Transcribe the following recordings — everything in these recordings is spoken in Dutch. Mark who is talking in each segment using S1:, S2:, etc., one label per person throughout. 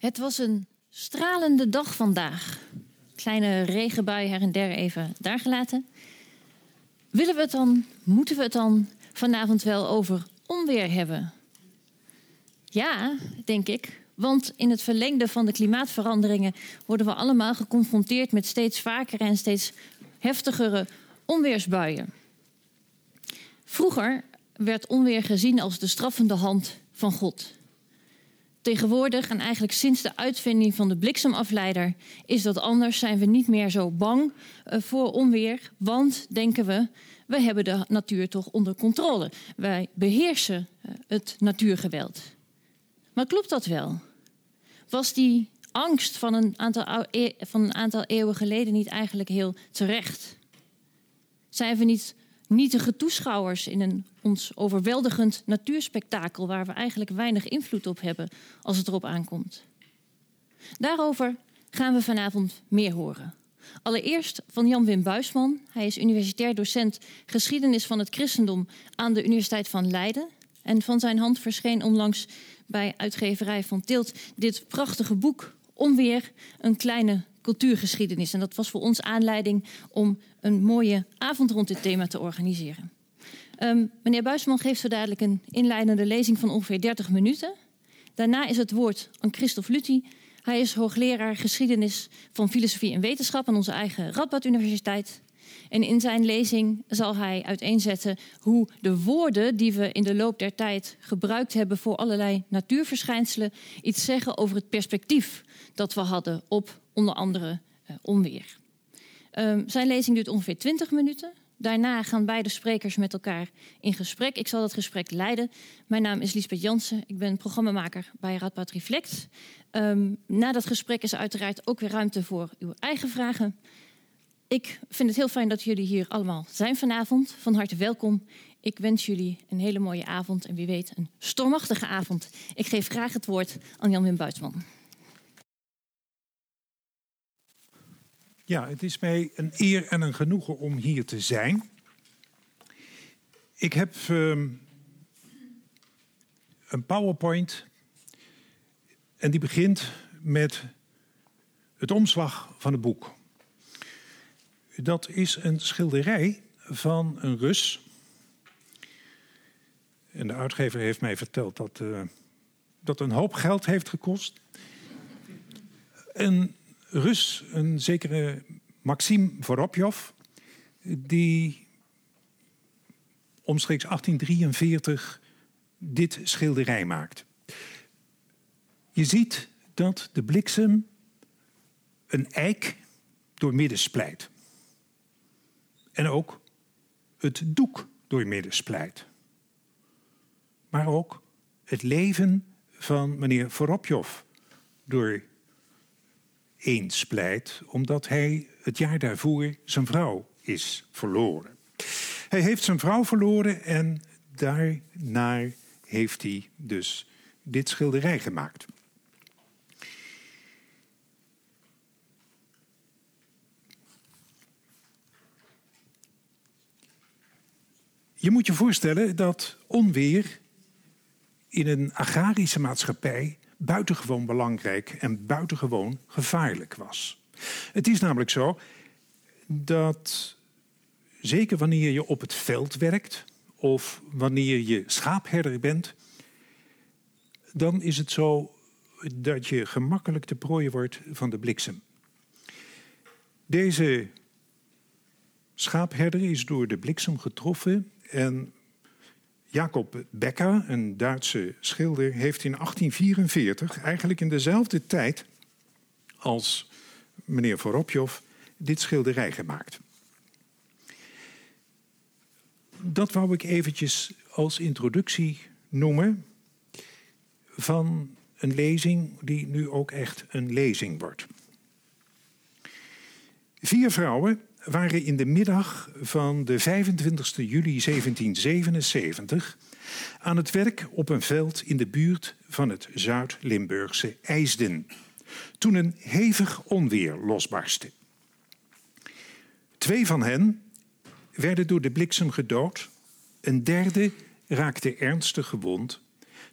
S1: Het was een stralende dag vandaag. Kleine regenbui her en der even daar gelaten. Willen we het dan, moeten we het dan vanavond wel over onweer hebben? Ja, denk ik. Want in het verlengde van de klimaatveranderingen worden we allemaal geconfronteerd met steeds vaker en steeds heftigere onweersbuien. Vroeger werd onweer gezien als de straffende hand van God. Tegenwoordig en eigenlijk sinds de uitvinding van de bliksemafleider is dat anders. Zijn we niet meer zo bang eh, voor onweer, want denken we, we hebben de natuur toch onder controle. Wij beheersen eh, het natuurgeweld. Maar klopt dat wel? Was die angst van een aantal, e-, van een aantal eeuwen geleden niet eigenlijk heel terecht? Zijn we niet nietige toeschouwers in een ons overweldigend natuurspektakel waar we eigenlijk weinig invloed op hebben als het erop aankomt. Daarover gaan we vanavond meer horen. Allereerst van Jan-Wim Buisman. Hij is universitair docent geschiedenis van het christendom aan de Universiteit van Leiden. En van zijn hand verscheen onlangs bij uitgeverij van Tilt dit prachtige boek Onweer, een kleine cultuurgeschiedenis. En dat was voor ons aanleiding om een mooie avond rond dit thema te organiseren. Um, meneer Buisman geeft zo dadelijk een inleidende lezing van ongeveer 30 minuten. Daarna is het woord aan Christophe Lutti. Hij is hoogleraar geschiedenis van filosofie en wetenschap aan onze eigen Radboud Universiteit. En in zijn lezing zal hij uiteenzetten hoe de woorden die we in de loop der tijd gebruikt hebben voor allerlei natuurverschijnselen iets zeggen over het perspectief dat we hadden op onder andere uh, onweer. Um, zijn lezing duurt ongeveer 20 minuten. Daarna gaan beide sprekers met elkaar in gesprek. Ik zal dat gesprek leiden. Mijn naam is Liesbeth Jansen. Ik ben programmamaker bij Radboud Reflect. Um, na dat gesprek is uiteraard ook weer ruimte voor uw eigen vragen. Ik vind het heel fijn dat jullie hier allemaal zijn vanavond. Van harte welkom. Ik wens jullie een hele mooie avond en wie weet een stormachtige avond. Ik geef graag het woord aan Jan-Wim Buitsman.
S2: Ja, het is mij een eer en een genoegen om hier te zijn. Ik heb um, een PowerPoint en die begint met het omslag van het boek. Dat is een schilderij van een Rus. En de uitgever heeft mij verteld dat uh, dat een hoop geld heeft gekost. Een Rus, een zekere Maxim Voropjov, die omstreeks 1843 dit schilderij maakt. Je ziet dat de bliksem een eik doormidden splijt. En ook het doek doormidden splijt. Maar ook het leven van meneer Voropjov door eens pleit, omdat hij het jaar daarvoor zijn vrouw is verloren. Hij heeft zijn vrouw verloren en daarna heeft hij dus dit schilderij gemaakt. Je moet je voorstellen dat onweer in een agrarische maatschappij buitengewoon belangrijk en buitengewoon gevaarlijk was. Het is namelijk zo dat zeker wanneer je op het veld werkt of wanneer je schaapherder bent, dan is het zo dat je gemakkelijk de prooi wordt van de bliksem. Deze schaapherder is door de bliksem getroffen en Jacob Becker, een Duitse schilder, heeft in 1844, eigenlijk in dezelfde tijd als meneer Voropjov, dit schilderij gemaakt. Dat wou ik eventjes als introductie noemen van een lezing die nu ook echt een lezing wordt. Vier vrouwen waren in de middag van de 25 juli 1777 aan het werk op een veld in de buurt van het Zuid-Limburgse IJsden, toen een hevig onweer losbarstte. Twee van hen werden door de bliksem gedood, een derde raakte ernstig gewond,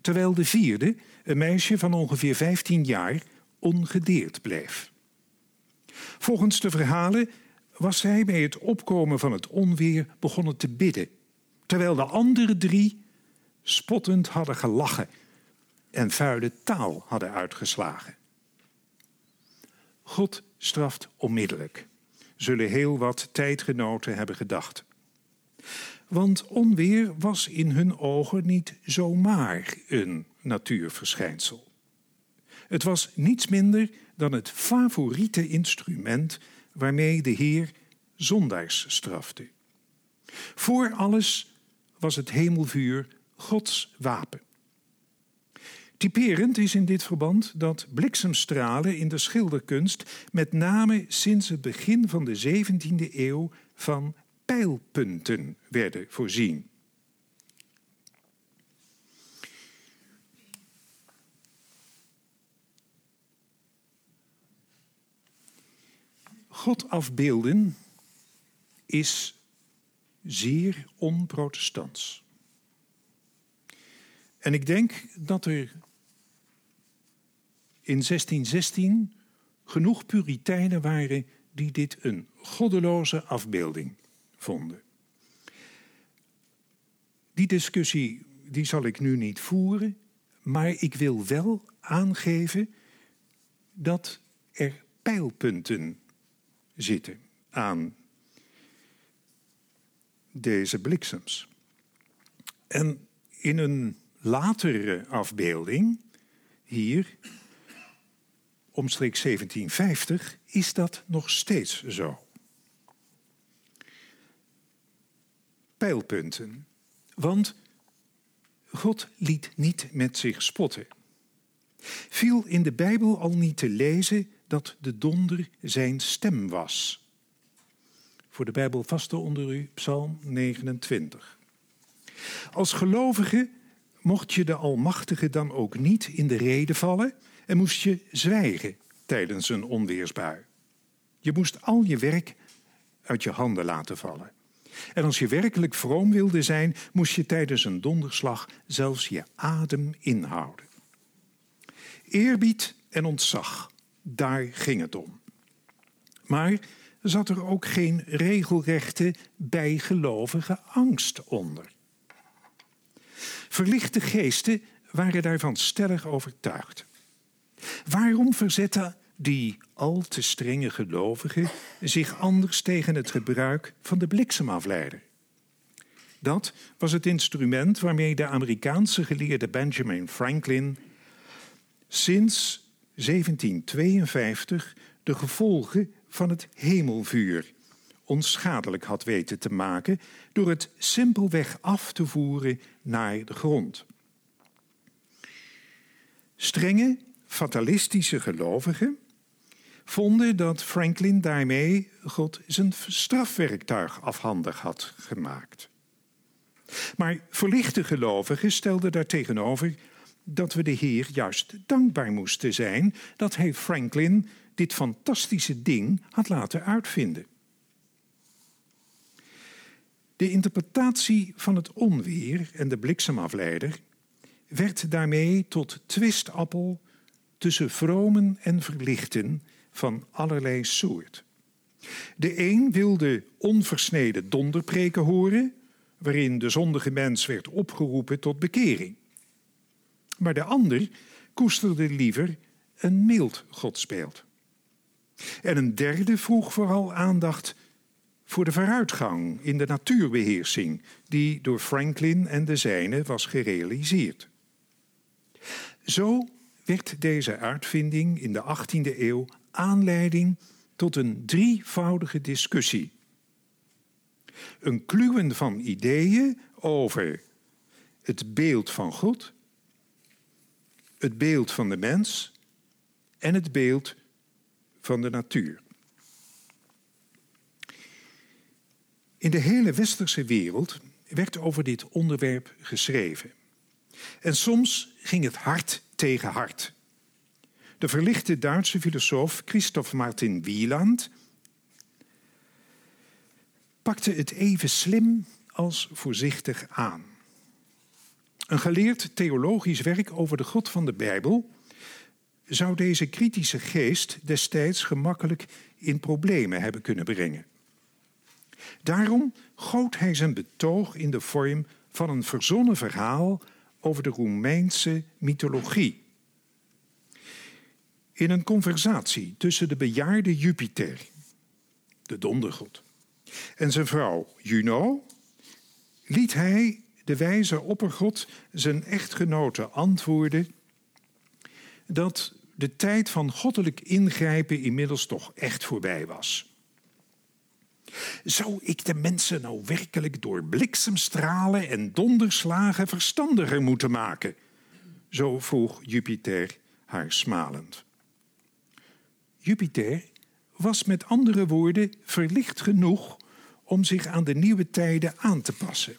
S2: terwijl de vierde, een meisje van ongeveer 15 jaar, ongedeerd bleef. Volgens de verhalen was hij bij het opkomen van het onweer begonnen te bidden, terwijl de andere drie spottend hadden gelachen en vuile taal hadden uitgeslagen. God straft onmiddellijk, zullen heel wat tijdgenoten hebben gedacht. Want onweer was in hun ogen niet zomaar een natuurverschijnsel. Het was niets minder dan het favoriete instrument waarmee de Heer zondaars strafte. Voor alles was het hemelvuur Gods wapen. Typerend is in dit verband dat bliksemstralen in de schilderkunst met name sinds het begin van de 17e eeuw van pijlpunten werden voorzien. God afbeelden is zeer onprotestants. En ik denk dat er in 1616 genoeg Puritijnen waren die dit een goddeloze afbeelding vonden. Die discussie die zal ik nu niet voeren, maar ik wil wel aangeven dat er pijlpunten zitten aan deze bliksems. En in een latere afbeelding, hier, omstreeks 1750, is dat nog steeds zo. Pijlpunten. Want God liet niet met zich spotten. Viel in de Bijbel al niet te lezen dat de donder zijn stem was. Voor de Bijbel vaste onder u, Psalm 29. Als gelovige mocht je de Almachtige dan ook niet in de reden vallen en moest je zwijgen tijdens een onweersbui. Je moest al je werk uit je handen laten vallen. En als je werkelijk vroom wilde zijn, moest je tijdens een donderslag zelfs je adem inhouden. Eerbied en ontzag daar ging het om. Maar zat er ook geen regelrechte bijgelovige angst onder. Verlichte geesten waren daarvan stellig overtuigd. Waarom verzetten die al te strenge gelovigen zich anders tegen het gebruik van de bliksemafleider? Dat was het instrument waarmee de Amerikaanse geleerde Benjamin Franklin sinds 1752 de gevolgen van het hemelvuur onschadelijk had weten te maken door het simpelweg af te voeren naar de grond. Strenge, fatalistische gelovigen vonden dat Franklin daarmee God zijn strafwerktuig afhandig had gemaakt. Maar verlichte gelovigen stelden daartegenover dat we de Heer juist dankbaar moesten zijn dat hij Franklin dit fantastische ding had laten uitvinden. De interpretatie van het onweer en de bliksemafleider werd daarmee tot twistappel tussen vromen en verlichten van allerlei soort. De een wilde onversneden donderpreken horen, waarin de zondige mens werd opgeroepen tot bekering. Maar de ander koesterde liever een mild godsbeeld. En een derde vroeg vooral aandacht voor de vooruitgang in de natuurbeheersing die door Franklin en de zijnen was gerealiseerd. Zo werd deze uitvinding in de 18e eeuw aanleiding tot een drievoudige discussie. Een kluwen van ideeën over het beeld van God, het beeld van de mens en het beeld van de natuur. In de hele westerse wereld werd over dit onderwerp geschreven. En soms ging het hart tegen hart. De verlichte Duitse filosoof Christoph Martin Wieland pakte het even slim als voorzichtig aan. Een geleerd theologisch werk over de God van de Bijbel zou deze kritische geest destijds gemakkelijk in problemen hebben kunnen brengen. Daarom goot hij zijn betoog in de vorm van een verzonnen verhaal over de Roemeense mythologie. In een conversatie tussen de bejaarde Jupiter, de dondergod, en zijn vrouw Juno, liet hij, de wijze oppergod, zijn echtgenote antwoorden dat de tijd van goddelijk ingrijpen inmiddels toch echt voorbij was. Zou ik de mensen nou werkelijk door bliksemstralen en donderslagen verstandiger moeten maken? Zo vroeg Jupiter haar smalend. Jupiter was met andere woorden verlicht genoeg om zich aan de nieuwe tijden aan te passen.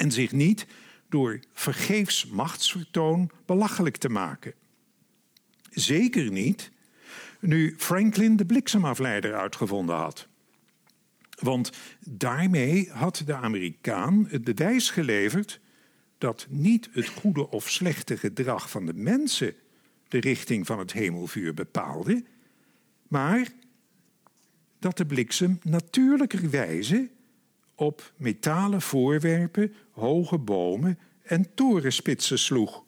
S2: En zich niet door vergeefs machtsvertoon belachelijk te maken. Zeker niet nu Franklin de bliksemafleider uitgevonden had. Want daarmee had de Amerikaan het bewijs geleverd dat niet het goede of slechte gedrag van de mensen de richting van het hemelvuur bepaalde, maar dat de bliksem natuurlijkerwijze op metalen voorwerpen, hoge bomen en torenspitsen sloeg.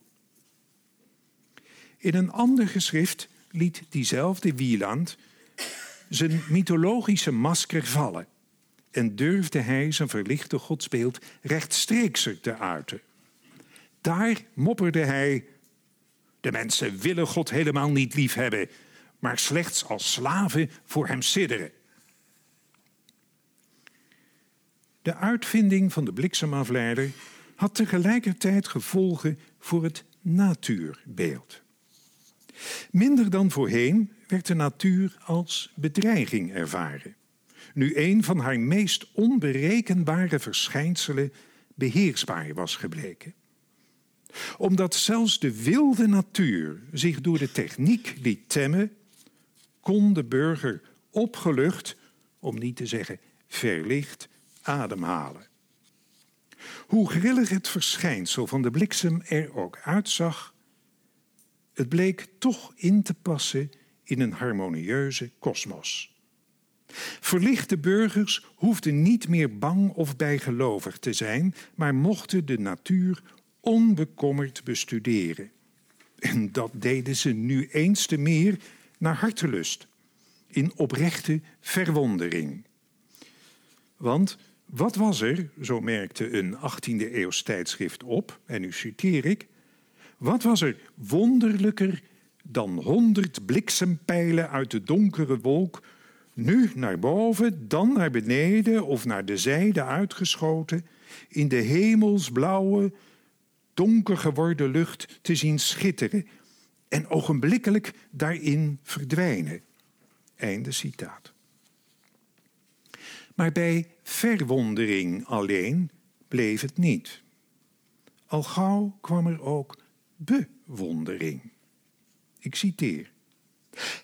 S2: In een ander geschrift liet diezelfde Wieland zijn mythologische masker vallen en durfde hij zijn verlichte godsbeeld rechtstreekser te uiten. Daar mopperde hij: De mensen willen God helemaal niet liefhebben, maar slechts als slaven voor hem sidderen. De uitvinding van de bliksemafleider had tegelijkertijd gevolgen voor het natuurbeeld. Minder dan voorheen werd de natuur als bedreiging ervaren. Nu een van haar meest onberekenbare verschijnselen beheersbaar was gebleken. Omdat zelfs de wilde natuur zich door de techniek liet temmen, kon de burger opgelucht, om niet te zeggen verlicht, ademhalen. Hoe grillig het verschijnsel van de bliksem er ook uitzag, het bleek toch in te passen in een harmonieuze kosmos. Verlichte burgers hoefden niet meer bang of bijgelovig te zijn, maar mochten de natuur onbekommerd bestuderen. En dat deden ze nu eens te meer naar hartelust, in oprechte verwondering. Want wat was er, zo merkte een 18e eeuws tijdschrift op, en nu citeer ik, wat was er wonderlijker dan honderd bliksempijlen uit de donkere wolk, nu naar boven, dan naar beneden of naar de zijde uitgeschoten, in de hemelsblauwe, donker geworden lucht te zien schitteren en ogenblikkelijk daarin verdwijnen. Einde citaat. Maar bij verwondering alleen bleef het niet. Al gauw kwam er ook bewondering. Ik citeer.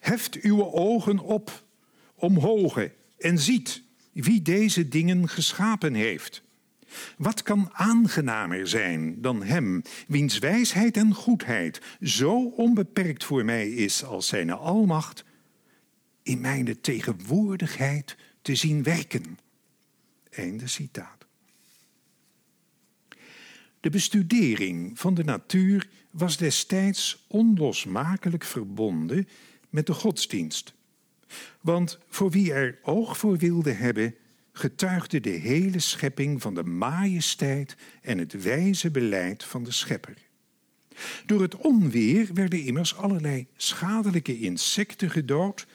S2: Heft uw ogen op, omhoog en ziet wie deze dingen geschapen heeft. Wat kan aangenamer zijn dan hem, wiens wijsheid en goedheid zo onbeperkt voor mij is als zijn almacht, in mijn tegenwoordigheid te zien werken? Citaat. De bestudering van de natuur was destijds onlosmakelijk verbonden met de godsdienst. Want voor wie er oog voor wilde hebben, getuigde de hele schepping van de majesteit en het wijze beleid van de schepper. Door het onweer werden immers allerlei schadelijke insecten gedood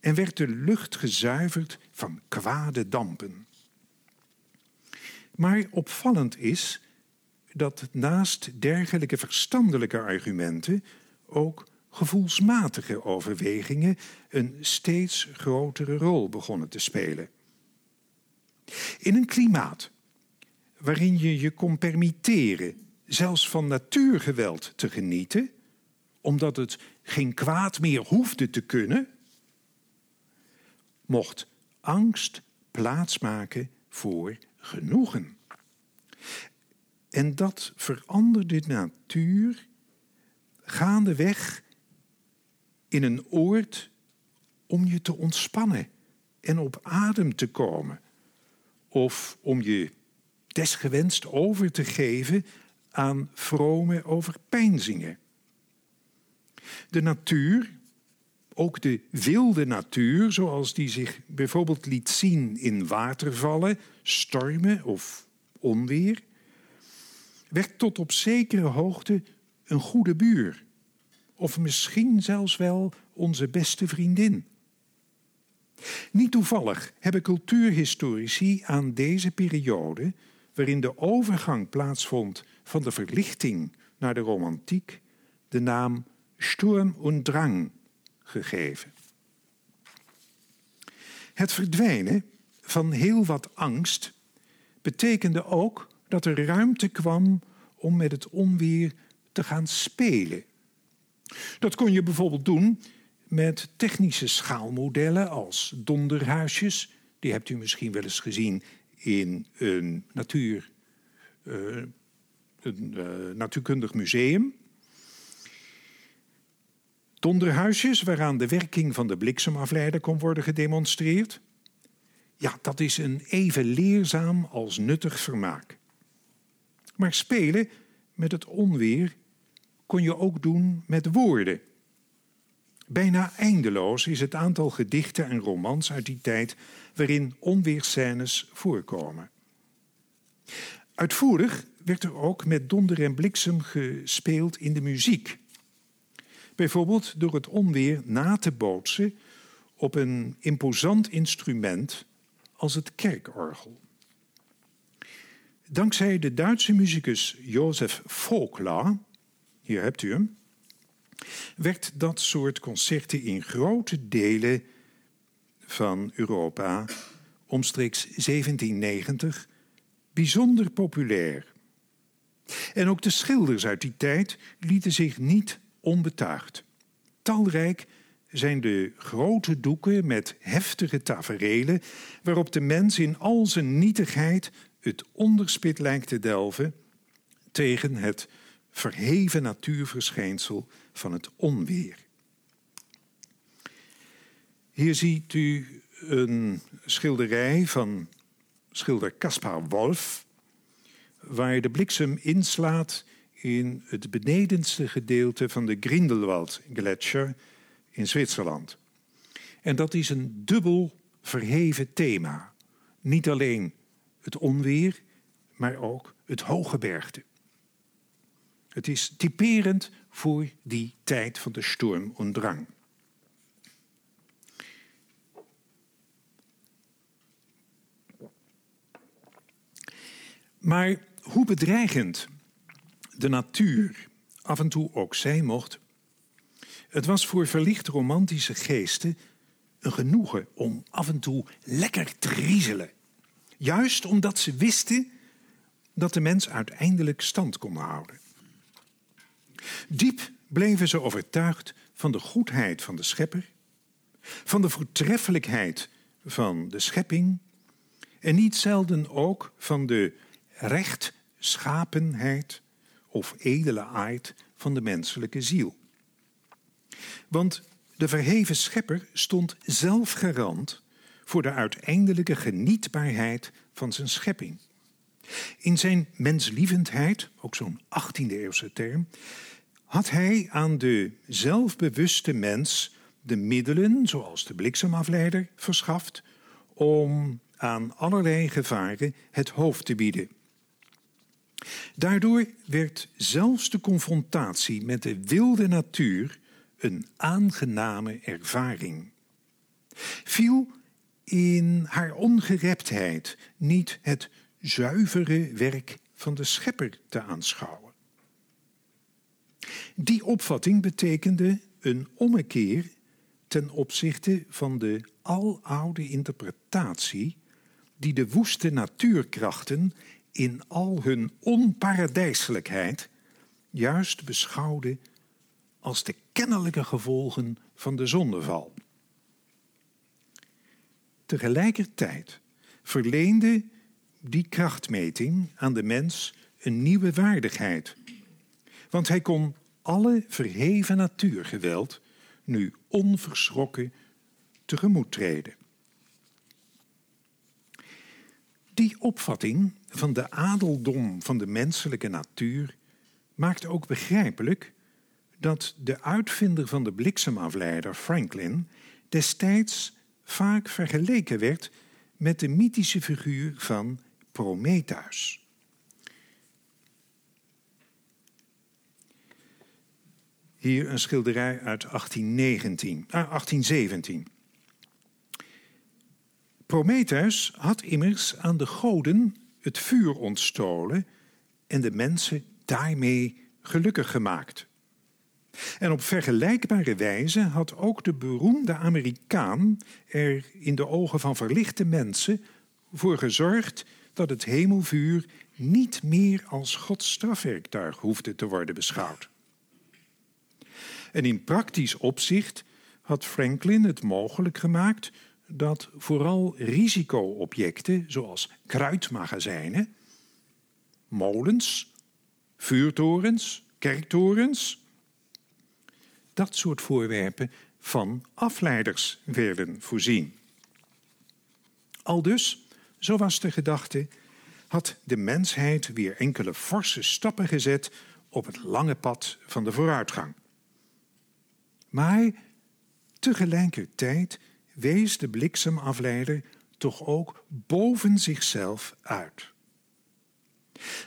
S2: en werd de lucht gezuiverd van kwade dampen. Maar opvallend is dat naast dergelijke verstandelijke argumenten ook gevoelsmatige overwegingen een steeds grotere rol begonnen te spelen. In een klimaat waarin je je kon permitteren zelfs van natuurgeweld te genieten, omdat het geen kwaad meer hoefde te kunnen, mocht angst plaatsmaken voor genoegen. En dat veranderde de natuur gaandeweg in een oord om je te ontspannen en op adem te komen. Of om je desgewenst over te geven aan vrome overpeinzingen. De natuur, ook de wilde natuur, zoals die zich bijvoorbeeld liet zien in watervallen, stormen of onweer, werd tot op zekere hoogte een goede buur. Of misschien zelfs wel onze beste vriendin. Niet toevallig hebben cultuurhistorici aan deze periode, waarin de overgang plaatsvond van de verlichting naar de romantiek, de naam Sturm und Drang gegeven. Het verdwijnen van heel wat angst betekende ook dat er ruimte kwam om met het onweer te gaan spelen. Dat kon je bijvoorbeeld doen met technische schaalmodellen als donderhuisjes. Die hebt u misschien wel eens gezien in een, natuur, een uh, natuurkundig museum. Donderhuisjes waaraan de werking van de bliksemafleider kon worden gedemonstreerd. Ja, dat is een even leerzaam als nuttig vermaak. Maar spelen met het onweer kon je ook doen met woorden. Bijna eindeloos is het aantal gedichten en romans uit die tijd waarin onweerscènes voorkomen. Uitvoerig werd er ook met donder en bliksem gespeeld in de muziek. Bijvoorbeeld door het onweer na te bootsen op een imposant instrument als het kerkorgel. Dankzij de Duitse muzikus Josef Vogler, hier hebt u hem, werd dat soort concerten in grote delen van Europa omstreeks 1790 bijzonder populair. En ook de schilders uit die tijd lieten zich niet onbetuigd. Talrijk zijn de grote doeken met heftige taferelen waarop de mens in al zijn nietigheid het onderspit lijkt te delven tegen het verheven natuurverschijnsel van het onweer. Hier ziet u een schilderij van schilder Caspar Wolf, waar de bliksem inslaat in het benedenste gedeelte van de Grindelwald-gletscher in Zwitserland. En dat is een dubbel verheven thema. Niet alleen het onweer, maar ook het hoge bergte. Het is typerend voor die tijd van de storm en drang. Maar hoe bedreigend de natuur af en toe ook zijn mocht, het was voor verlicht romantische geesten een genoegen om af en toe lekker te riezelen. Juist omdat ze wisten dat de mens uiteindelijk stand kon houden. Diep bleven ze overtuigd van de goedheid van de schepper, van de voortreffelijkheid van de schepping en niet zelden ook van de rechtschapenheid of edele aard van de menselijke ziel. Want de verheven schepper stond zelf garant voor de uiteindelijke genietbaarheid van zijn schepping. In zijn menslievendheid, ook zo'n 18e-eeuwse term, had hij aan de zelfbewuste mens de middelen, zoals de bliksemafleider, verschaft om aan allerlei gevaren het hoofd te bieden. Daardoor werd zelfs de confrontatie met de wilde natuur een aangename ervaring. Viel in haar ongereptheid niet het zuivere werk van de schepper te aanschouwen. Die opvatting betekende een ommekeer ten opzichte van de aloude interpretatie die de woeste natuurkrachten in al hun onparadijselijkheid juist beschouwde als de kennelijke gevolgen van de zondeval. Tegelijkertijd verleende die krachtmeting aan de mens een nieuwe waardigheid. Want hij kon alle verheven natuurgeweld nu onverschrokken tegemoet treden. Die opvatting van de adeldom van de menselijke natuur maakt ook begrijpelijk dat de uitvinder van de bliksemafleider Franklin destijds vaak vergeleken werd met de mythische figuur van Prometheus. Hier een schilderij uit 1819, ah, 1817. Prometheus had immers aan de goden het vuur ontstolen en de mensen daarmee gelukkig gemaakt. En op vergelijkbare wijze had ook de beroemde Amerikaan er in de ogen van verlichte mensen voor gezorgd dat het hemelvuur niet meer als Gods strafwerktuig hoefde te worden beschouwd. En in praktisch opzicht had Franklin het mogelijk gemaakt dat vooral risicoobjecten zoals kruidmagazijnen, molens, vuurtorens, kerktorens, dat soort voorwerpen van afleiders werden voorzien. Aldus, zo was de gedachte, had de mensheid weer enkele forse stappen gezet op het lange pad van de vooruitgang. Maar tegelijkertijd wees de bliksemafleider toch ook boven zichzelf uit.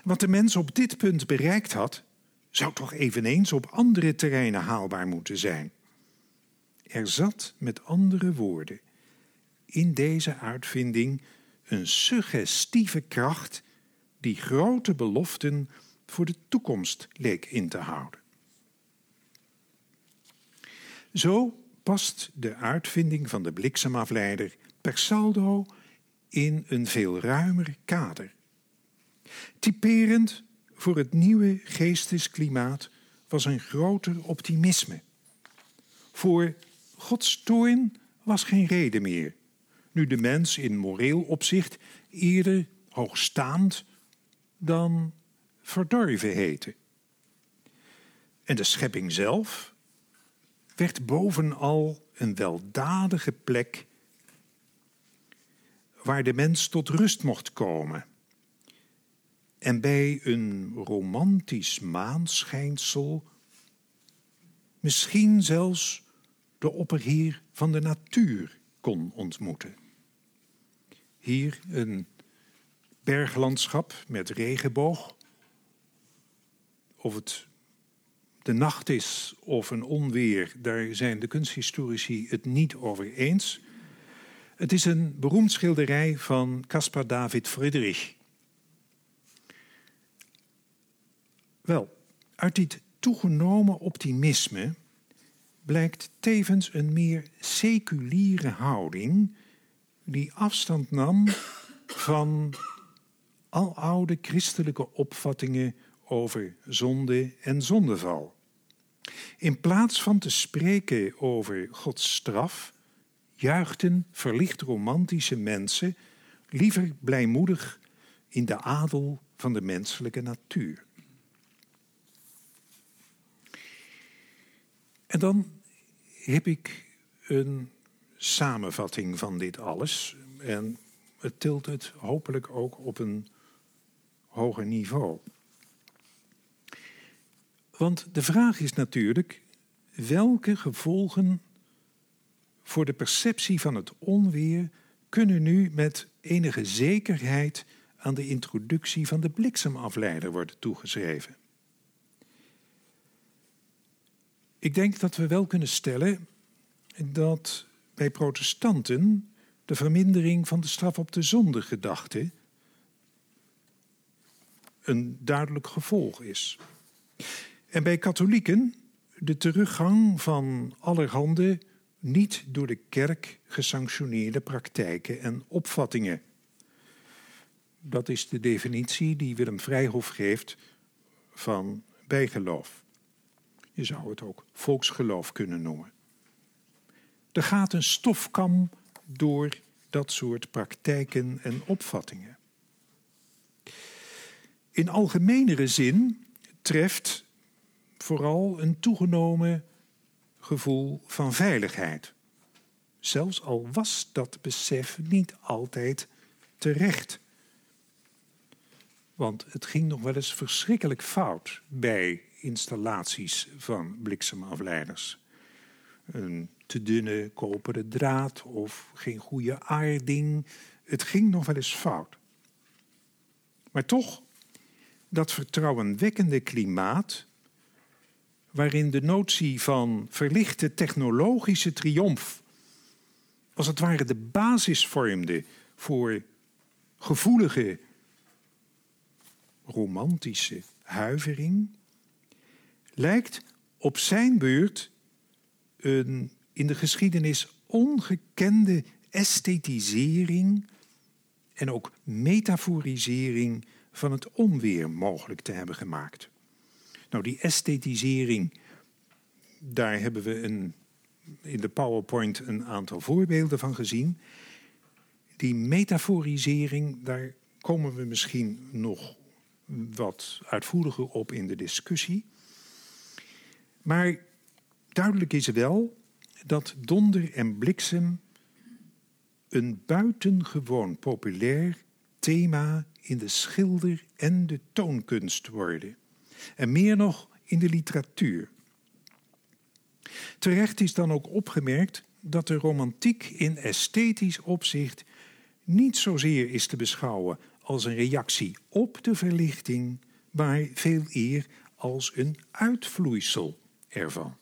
S2: Wat de mens op dit punt bereikt had, zou toch eveneens op andere terreinen haalbaar moeten zijn. Er zat, met andere woorden, in deze uitvinding een suggestieve kracht die grote beloften voor de toekomst leek in te houden. Zo past de uitvinding van de bliksemafleider per saldo in een veel ruimer kader. Typerend voor het nieuwe geestesklimaat was een groter optimisme. Voor Gods toorn was geen reden meer, nu de mens in moreel opzicht eerder hoogstaand dan verdorven heette. En de schepping zelf werd bovenal een weldadige plek waar de mens tot rust mocht komen. En bij een romantisch maanschijnsel misschien zelfs de opperheer van de natuur kon ontmoeten. Hier een berglandschap met regenboog. Of het de nacht is of een onweer, daar zijn de kunsthistorici het niet over eens. Het is een beroemd schilderij van Caspar David Friedrich. Wel, uit dit toegenomen optimisme blijkt tevens een meer seculiere houding die afstand nam van aloude christelijke opvattingen over zonde en zondeval. In plaats van te spreken over Gods straf, juichten verlicht romantische mensen liever blijmoedig in de adel van de menselijke natuur. En dan heb ik een samenvatting van dit alles. En het tilt het hopelijk ook op een hoger niveau. Want de vraag is natuurlijk: welke gevolgen voor de perceptie van het onweer kunnen nu met enige zekerheid aan de introductie van de bliksemafleider worden toegeschreven? Ik denk dat we wel kunnen stellen dat bij protestanten de vermindering van de straf op de zonde gedachte een duidelijk gevolg is. En bij katholieken de teruggang van allerhande niet door de kerk gesanctioneerde praktijken en opvattingen. Dat is de definitie die Willem Vrijhof geeft van bijgeloof. Je zou het ook volksgeloof kunnen noemen. Er gaat een stofkam door dat soort praktijken en opvattingen. In algemenere zin treft vooral een toegenomen gevoel van veiligheid. Zelfs al was dat besef niet altijd terecht. Want het ging nog wel eens verschrikkelijk fout bij installaties van bliksemafleiders. Een te dunne koperen draad of geen goede aarding. Het ging nog wel eens fout. Maar toch, dat vertrouwenwekkende klimaat, waarin de notie van verlichte technologische triomf als het ware de basis vormde voor gevoelige, romantische huivering, lijkt op zijn beurt een in de geschiedenis ongekende esthetisering en ook metaforisering van het onweer mogelijk te hebben gemaakt. Nou, die esthetisering, daar hebben we een, in de PowerPoint een aantal voorbeelden van gezien. Die metaforisering, daar komen we misschien nog wat uitvoeriger op in de discussie. Maar duidelijk is wel dat donder en bliksem een buitengewoon populair thema in de schilder- en de toonkunst worden. En meer nog in de literatuur. Terecht is dan ook opgemerkt dat de romantiek in esthetisch opzicht niet zozeer is te beschouwen als een reactie op de verlichting, maar veel eer als een uitvloeisel ervan.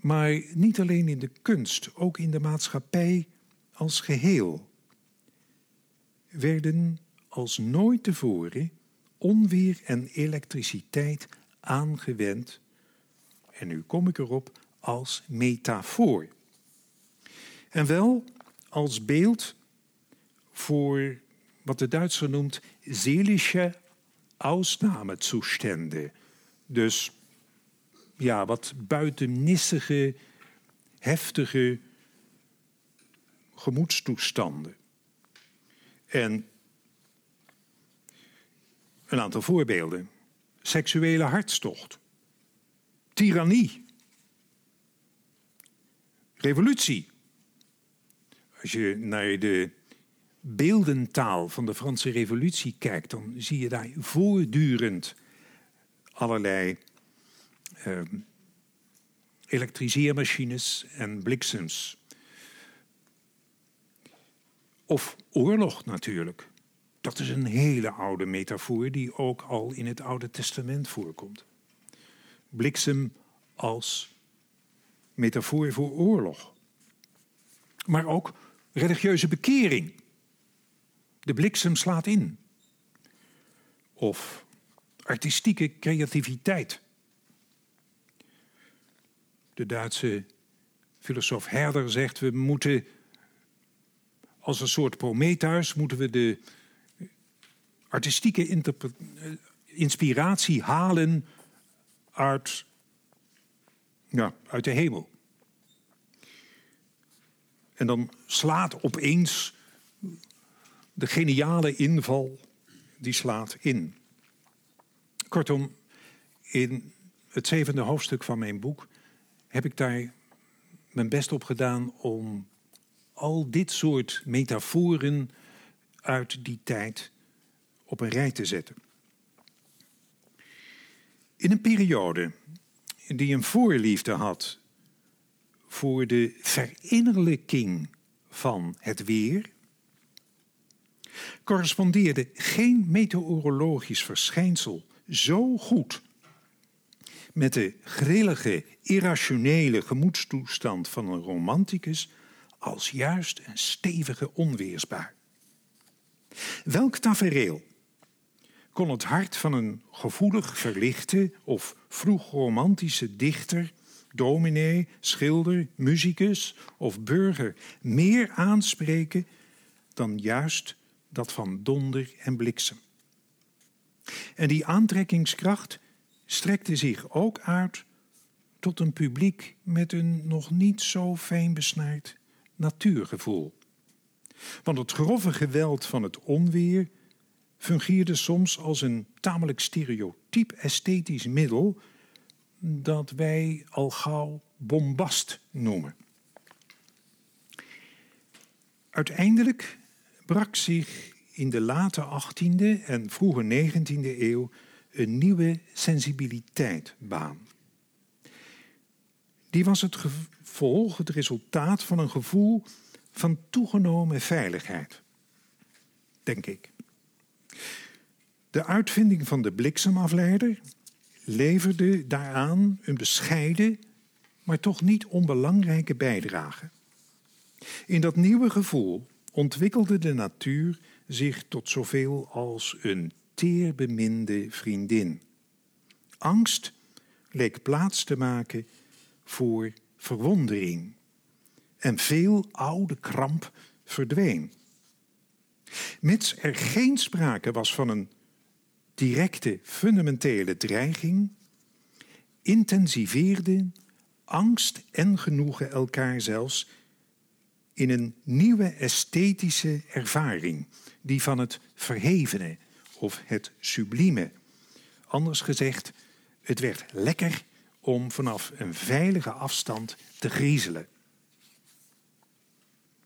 S2: Maar niet alleen in de kunst, ook in de maatschappij als geheel werden als nooit tevoren onweer en elektriciteit aangewend, en nu kom ik erop, als metafoor. En wel als beeld voor wat de Duitser noemt seelische Ausnahmezustände. Dus ja, wat buitennissige, heftige gemoedstoestanden. En een aantal voorbeelden. Seksuele hartstocht. Tirannie. Revolutie. Als je naar de beeldentaal van de Franse Revolutie kijkt, dan zie je daar voortdurend allerlei uh, elektriseermachines en bliksems. Of oorlog natuurlijk. Dat is een hele oude metafoor die ook al in het Oude Testament voorkomt. Bliksem als metafoor voor oorlog. Maar ook religieuze bekering. De bliksem slaat in. Of artistieke creativiteit. De Duitse filosoof Herder zegt: we moeten als een soort Prometheus moeten we de artistieke eh, inspiratie halen uit, ja, uit de hemel. En dan slaat opeens de geniale inval, die slaat in. Kortom, in het zevende hoofdstuk van mijn boek heb ik daar mijn best op gedaan om al dit soort metaforen uit die tijd op een rij te zetten. In een periode die een voorliefde had voor de verinnerlijking van het weer, correspondeerde geen meteorologisch verschijnsel zo goed met de grillige, irrationele gemoedstoestand van een romanticus als juist een stevige onweersbui. Welk tafereel kon het hart van een gevoelig verlichte of vroeg romantische dichter, dominee, schilder, muzikus of burger meer aanspreken dan juist dat van donder en bliksem? En die aantrekkingskracht strekte zich ook uit tot een publiek met een nog niet zo fijn besnaard natuurgevoel. Want het grove geweld van het onweer fungeerde soms als een tamelijk stereotyp esthetisch middel dat wij al gauw bombast noemen. Uiteindelijk brak zich in de late 18e en vroege 19e eeuw een nieuwe sensibiliteit baan. Die was het gevolg, het resultaat van een gevoel van toegenomen veiligheid, denk ik. De uitvinding van de bliksemafleider leverde daaraan een bescheiden, maar toch niet onbelangrijke bijdrage. In dat nieuwe gevoel ontwikkelde de natuur zich tot zoveel als een teerbeminde vriendin. Angst leek plaats te maken voor verwondering. En veel oude kramp verdween. Mits er geen sprake was van een directe fundamentele dreiging, intensiveerden angst en genoegen elkaar zelfs in een nieuwe esthetische ervaring, die van het verhevene of het sublieme. Anders gezegd, het werd lekker om vanaf een veilige afstand te griezelen.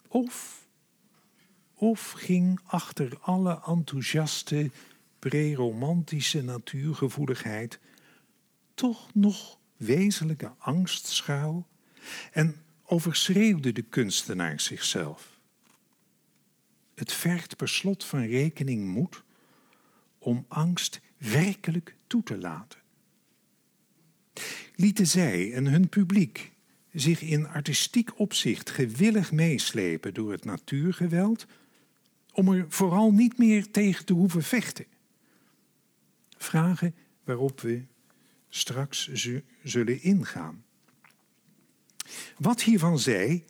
S2: Of, of ging achter alle enthousiaste, preromantische natuurgevoeligheid toch nog wezenlijke angst schuil en overschreeuwde de kunstenaar zichzelf. Het vergt per slot van rekening moed om angst werkelijk toe te laten. Lieten zij en hun publiek zich in artistiek opzicht gewillig meeslepen door het natuurgeweld, om er vooral niet meer tegen te hoeven vechten? Vragen waarop we straks zullen ingaan. Wat hiervan zij,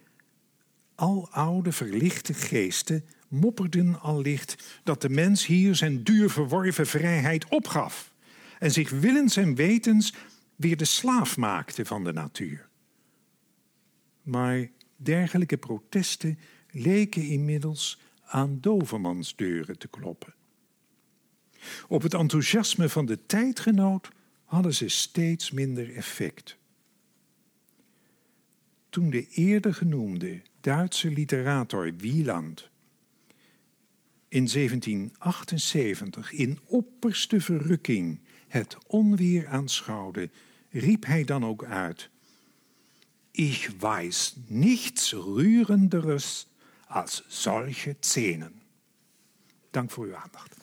S2: al oude verlichte geesten mopperden allicht dat de mens hier zijn duur verworven vrijheid opgaf en zich willens en wetens weer de slaaf maakte van de natuur. Maar dergelijke protesten leken inmiddels aan dovermansdeuren te kloppen. Op het enthousiasme van de tijdgenoot hadden ze steeds minder effect. Toen de eerder genoemde Duitse literator Wieland in 1778 in opperste verrukking het onweer aanschouwde, riep hij dan ook uit: Ich weiß nichts rührenderes als solche Szenen. Dank voor uw aandacht.